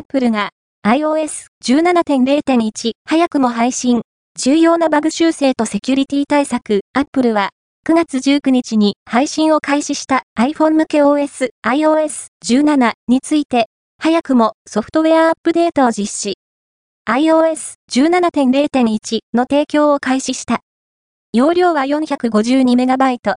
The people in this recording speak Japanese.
Apple が iOS 17.0.1早くも配信。重要なバグ修正とセキュリティ対策。Apple は9月19日に配信を開始した iPhone 向け OS iOS 17について、早くもソフトウェアアップデートを実施。iOS 17.0.1の提供を開始した。容量は 452MB。